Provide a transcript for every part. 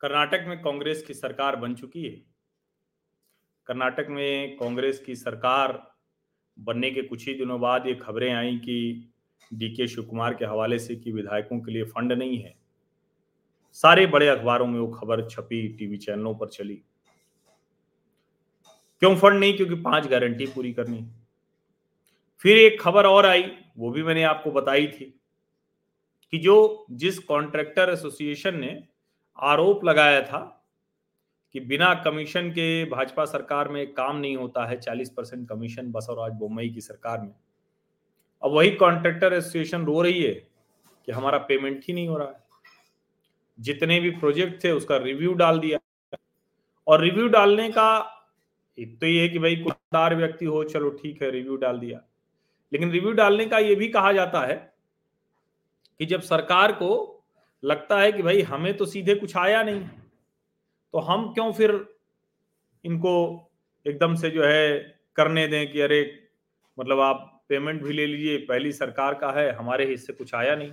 कर्नाटक में कांग्रेस की सरकार बन चुकी है। कर्नाटक में कांग्रेस की सरकार बनने के कुछ ही दिनों बाद ये खबरें आई कि डीके शिव कुमार के हवाले से कि विधायकों के लिए फंड नहीं है। सारे बड़े अखबारों में वो खबर छपी टीवी चैनलों पर चली। क्यों फंड नहीं? क्योंकि पाँच गारंटी पूरी करनी। फिर एक खबर और आई, वो भी मैंने आपको बताई थी कि जो जिस कॉन्ट्रैक्टर एसोसिएशन ने आरोप लगाया था कि बिना कमीशन के भाजपा सरकार में काम नहीं होता है, चालीस परसेंट कमीशन बसवराज बोम्बई की सरकार में। अब वही कॉन्ट्रैक्टर एसोसिएशन रो रही है कि हमारा पेमेंट ही नहीं हो रहा है। जितने भी प्रोजेक्ट थे उसका रिव्यू डाल दिया। और रिव्यू डालने का एक तो ये है कि भाई कुदार व्यक्ति हो, चलो ठीक है, रिव्यू डाल दिया। लेकिन रिव्यू डालने का ये भी कहा जाता है कि जब सरकार को लगता है कि भाई हमें तो सीधे कुछ आया नहीं। तो हम क्यों फिर इनको एकदम से जो है करने दें कि अरे मतलब आप पेमेंट भी ले लीजिए, पहली सरकार का है, हमारे हिस्से कुछ आया नहीं।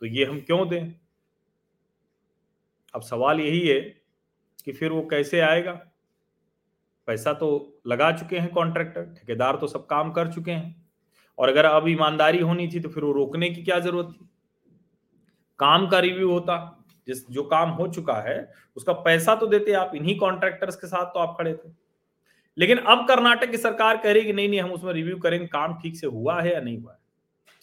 तो ये हम क्यों दें? अब सवाल यही है कि फिर वो कैसे आएगा? पैसा तो लगा चुके हैं कॉन्ट्रैक्टर ठेकेदार तो सब काम कर चुके हैं। और अगर अब ईमानदारी होनी थी तो फिर वो रोकने की क्या ज़रूरत थी? काम का रिव्यू होता, जिस, जो काम हो चुका है, उसका पैसा तो देते आप, इन्हीं कॉन्ट्रैक्टर्स के साथ तो आप खड़े थे। लेकिन अब कर्नाटक की सरकार कह रही कि नहीं नहीं, हम उसमें रिव्यू करेंगे, काम ठीक से हुआ है या नहीं हुआ है।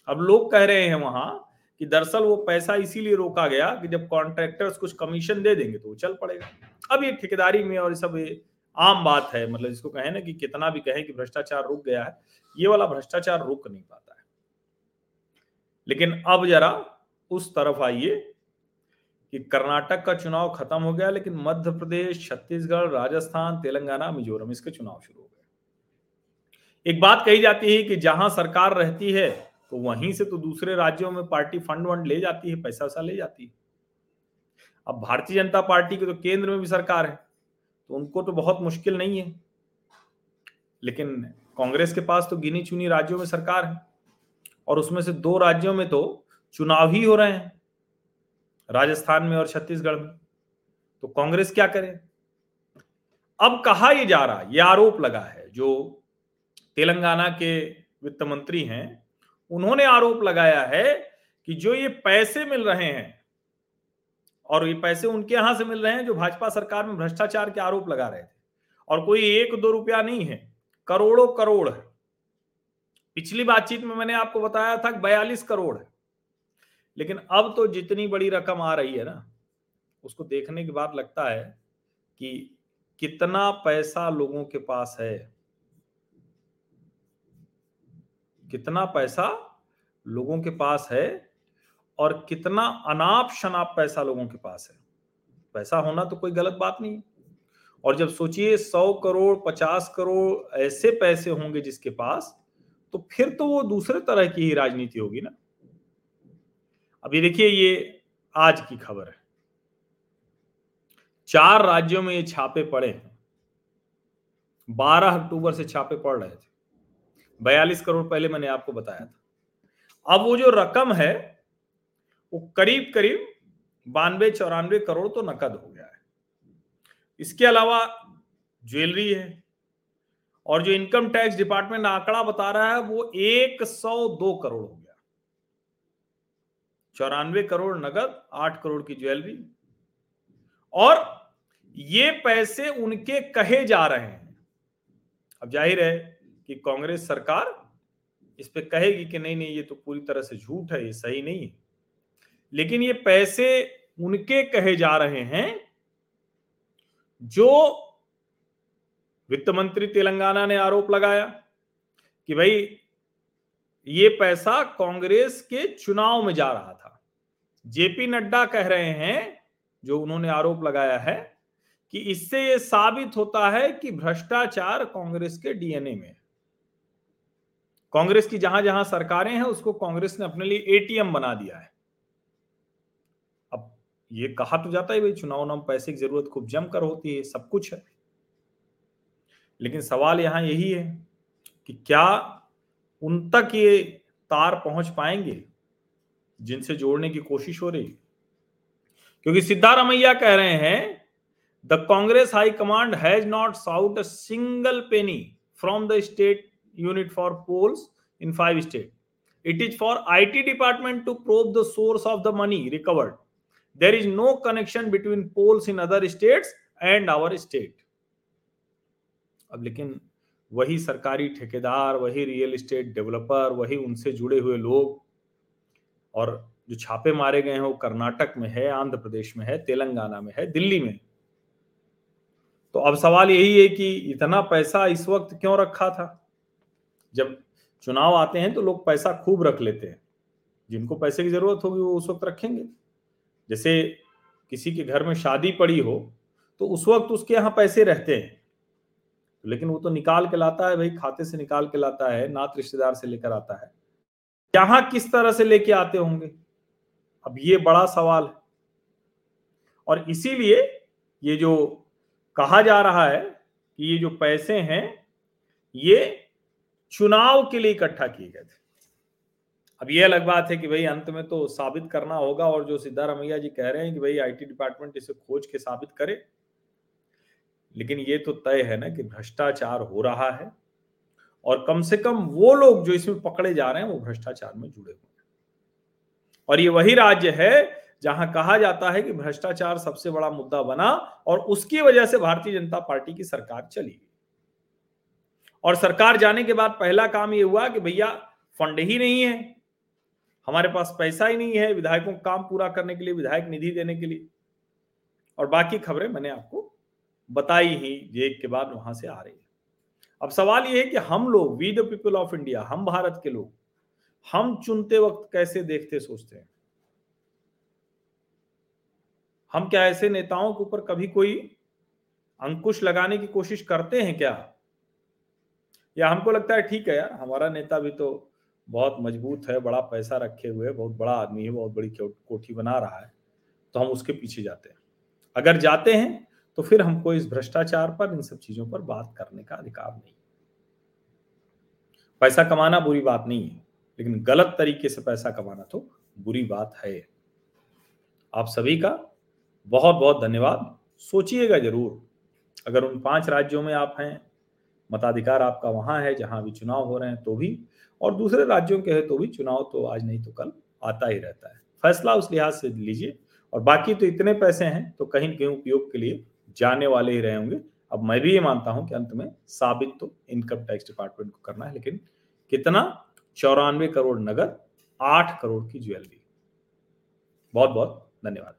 अब लोग कह रहे हैं वहाँ कि दरअसल वो पैसा इसीलिए रोका गया कि जब कॉन्ट्रैक्टर्स कुछ कमीशन दे देंगे तो वो चल पड़ेगा। अब ये ठेकेदारी में और सब, ये आम बात है मतलब इसको कहें ना कि कितना भी कहें कि भ्रष्टाचार रुक गया है, ये वाला भ्रष्टाचार रुक नहीं पाता है। लेकिन अब जरा उस तरफ़ आइए कि कर्नाटक का चुनाव खत्म हो गया, लेकिन मध्य प्रदेश, छत्तीसगढ़, राजस्थान, तेलंगाना, मिजोरम, इसके चुनाव शुरू हो गए। एक बात कही जाती है कि जहाँ सरकार रहती है तो वहीं से तो दूसरे राज्यों में पार्टी फंड वंड ले जाती है, पैसा वैसा ले जाती है। अब भारतीय जनता पार्टी की तो केंद्र में भी सरकार है तो उनको तो बहुत मुश्किल नहीं है। लेकिन कांग्रेस के पास तो गिनी चुनी राज्यों में सरकार है, और उसमें से दो राज्यों में तो चुनाव ही हो रहे हैं राजस्थान में और छत्तीसगढ़ में। तो कांग्रेस क्या करे? अब कहा यह जा रहा यह आरोप लगा है, जो तेलंगाना के वित्त मंत्री हैं, उन्होंने आरोप लगाया है कि जो ये पैसे मिल रहे हैं, और ये पैसे उनके यहाँ से मिल रहे हैं, जो भाजपा सरकार में भ्रष्टाचार के आरोप लगा रहे थे, और कोई एक दो रुपया नहीं है, करोड़ों करोड़ है। पिछली बातचीत में मैंने आपको बताया था बयालीस करोड़ है। लेकिन अब तो जितनी बड़ी रकम आ रही है ना, उसको देखने के बाद लगता है कि कितना पैसा लोगों के पास है। कितना पैसा लोगों के पास है और कितना अनाप शनाप पैसा लोगों के पास है। पैसा होना तो कोई गलत बात नहीं। और जब सोचिए सौ करोड़, पचास करोड़ ऐसे पैसे होंगे जिसके पास तो फिर तो वो दूसरे तरह की ही राजनीति होगी ना। अभी देखिए, ये आज की खबर है। चार राज्यों में ये छापे पड़े हैं। बारह अक्टूबर से छापे पड़ रहे थे। बयालीस करोड़ पहले मैंने आपको बताया था। अब वो जो रकम है, वो करीब करीब बानवे, चौरानवे करोड़ तो नकद हो गया है। इसके अलावा ज्वेलरी है और जो इनकम टैक्स डिपार्टमेंट आंकड़ा बता रहा है, वो एक सौ दो करोड़ हो गया। चौरानवे करोड़ नगद, आठ करोड़ की ज्वेलरी। और ये पैसे उनके कहे जा रहे हैं। अब ज़ाहिर है कि कांग्रेस सरकार इस पे कहेगी कि नहीं नहीं, ये तो पूरी तरह से झूठ है, ये सही नहीं है। लेकिन ये पैसे उनके कहे जा रहे हैं जो वित्त मंत्री तेलंगाना ने आरोप लगाया कि भाई, ये पैसा कांग्रेस के चुनाव में जा रहा था। जेपी नड्डा कह रहे हैं, जो उन्होंने आरोप लगाया है, कि इससे यह साबित होता है कि भ्रष्टाचार कांग्रेस के डीएनए में कांग्रेस की जहाँ जहाँ सरकारें हैं, उसको कांग्रेस ने अपने लिए एटीएम बना दिया है। अब ये कहा तो जाता है, भाई, चुनाव नाम पैसे की ज़रूरत खूब जमकर होती है, सब कुछ है। लेकिन सवाल यहाँ यही है कि क्या उन तक ये तार पहुँच पाएँगे? जिनसे जोड़ने की कोशिश हो रही। क्योंकि सिद्धारमैया कह रहे हैं the Congress high command has not sought a single penny from the state unit for polls in five state it is for IT department to prove the source of the money recovered there is no connection between polls in other states and our state अब लेकिन वही सरकारी ठेकेदार, वही real estate developer वही उनसे जुड़े हुए लोग और जो छापे मारे गए हैं वो कर्नाटक में है, आंध्र प्रदेश में है, तेलंगाना में है, दिल्ली में तो अब सवाल यही है कि इतना पैसा इस वक्त क्यों रखा था? जब चुनाव आते हैं तो लोग पैसा खूब रख लेते हैं। जिनको पैसे की ज़रूरत होगी वो उस वक्त रखेंगे। जैसे किसी के घर में शादी पड़ी हो तो उस वक्त उसके यहाँ पैसे रहते हैं। लेकिन वो तो निकाल के लाता है भाई, खाते से निकाल के लाता है, नात रिश्तेदार से लेकर आता है। यहाँ किस तरह से लेके आते होंगे? अब ये बड़ा सवाल है। और इसीलिए ये जो कहा जा रहा है कि ये जो पैसे हैं, ये चुनाव के लिए इकट्ठा किए गए थे। अब ये अलग बात है कि भाई अंत में तो साबित करना होगा और जो सिद्धारमैया जी कह रहे हैं कि भाई आईटी डिपार्टमेंट इसे खोज के साबित करे। लेकिन ये तो तय है ना कि भ्रष्टाचार हो रहा है। और कम से कम वो लोग जो इसमें पकड़े जा रहे हैं, वो भ्रष्टाचार में जुड़े हुए हैं। और ये वही राज्य है, जहाँ कहा जाता है कि भ्रष्टाचार सबसे बड़ा मुद्दा बना और उसकी वजह से भारतीय जनता पार्टी की सरकार चली गई। और सरकार जाने के बाद पहला काम ये हुआ कि भैया, फंड ही नहीं है। हमारे पास पैसा ही नहीं है, विधायकों का काम पूरा करने के लिए, विधायक निधि देने के लिए। और बाकी खबरें मैंने आपको बताई ही, एक के बाद वहाँ से आ रही है। अब सवाल यह है कि हम लोग we the people of India हम भारत के लोग, हम चुनते वक्त कैसे देखते, सोचते हैं? हम क्या ऐसे नेताओं के ऊपर कभी कोई अंकुश लगाने की कोशिश करते हैं क्या? या हमको लगता है, ठीक है यार, हमारा नेता भी तो बहुत मज़बूत है, बड़ा पैसा रखे हुए बहुत बड़ा आदमी है, बहुत बड़ी कोठी बना रहा है। तो हम उसके पीछे जाते हैं। अगर जाते हैं तो फिर हमको इस भ्रष्टाचार पर, इन सब चीज़ों पर बात करने का अधिकार नहीं। पैसा कमाना बुरी बात नहीं है, लेकिन गलत तरीके से पैसा कमाना तो बुरी बात है। आप सभी का बहुत बहुत धन्यवाद। सोचिएगा ज़रूर, अगर उन पाँच राज्यों में आप हैं, मताधिकार आपका वहाँ है, जहाँ भी चुनाव हो रहे हैं तो भी, और दूसरे राज्यों के है तो भी चुनाव तो आज नहीं तो कल आता ही रहता है। फैसला उस लिहाज से लीजिए, और बाकी तो इतने पैसे हैं तो कहीं कहीं उपयोग के लिए जाने वाले ही रहे होंगे। अब मैं भी ये मानता हूँ कि अंत में साबित तो इनकम टैक्स डिपार्टमेंट को करना है, लेकिन कितना? चौरानवे करोड़ नगर आठ करोड़ की ज्वेलरी बहुत बहुत धन्यवाद।